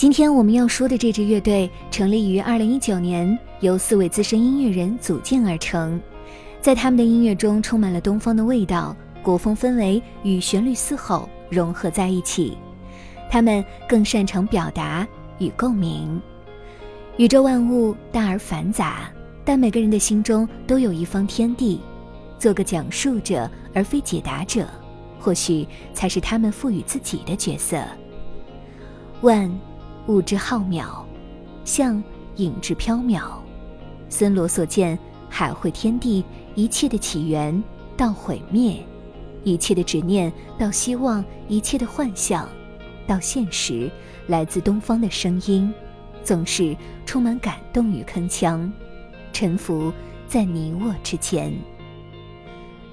今天我们要说的这支乐队成立于二零一九年，由四位资深音乐人组建而成。在他们的音乐中，充满了东方的味道，国风氛围与旋律嘶吼融合在一起。他们更擅长表达与共鸣。宇宙万物大而繁杂，但每个人的心中都有一方天地。做个讲述者而非解答者，或许才是他们赋予自己的角色。万。物之浩渺，像影之缥缈。森罗所见，海会天地一切的起源到毁灭，一切的执念到希望，一切的幻象到现实，来自东方的声音，总是充满感动与铿锵，沉浮在你我之间。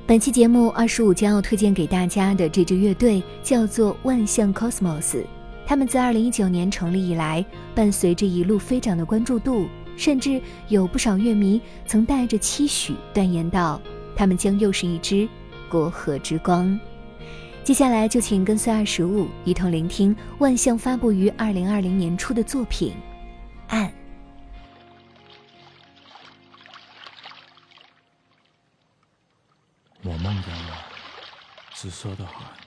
本期节目二十五将要推荐给大家的这支乐队叫做万象 Cosmos。他们自2019年成立以来，伴随着一路飞涨的关注度，甚至有不少乐迷曾带着期许断言道，他们将又是一支国和之光。接下来就请跟随二十五一同聆听万象发布于2020年初的作品《暗》。我梦见了紫色的海。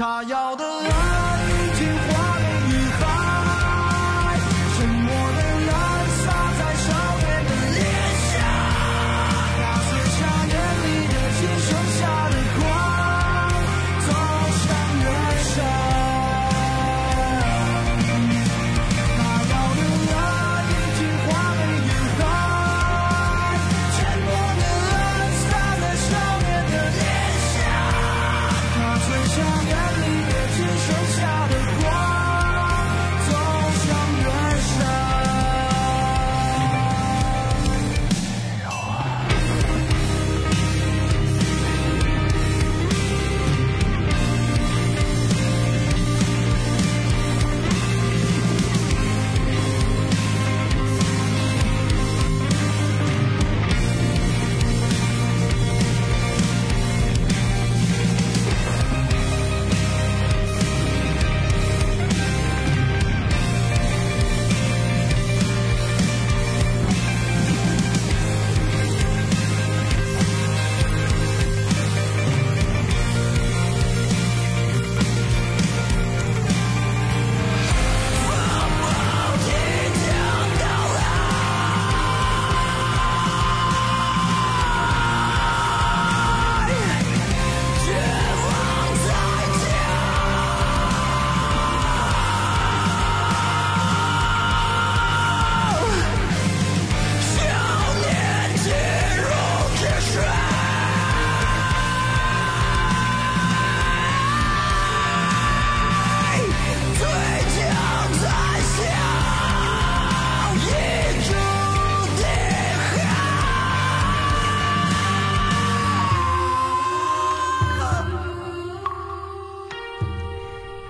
他要的